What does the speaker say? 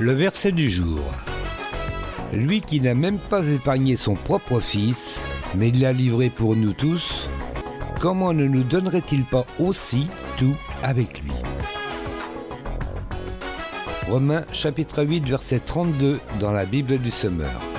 Le verset du jour. Lui qui n'a même pas épargné son propre fils, mais l'a livré pour nous tous, comment ne nous donnerait-il pas aussi tout avec lui? Romains chapitre 8 verset 32 dans la Bible du Semeur.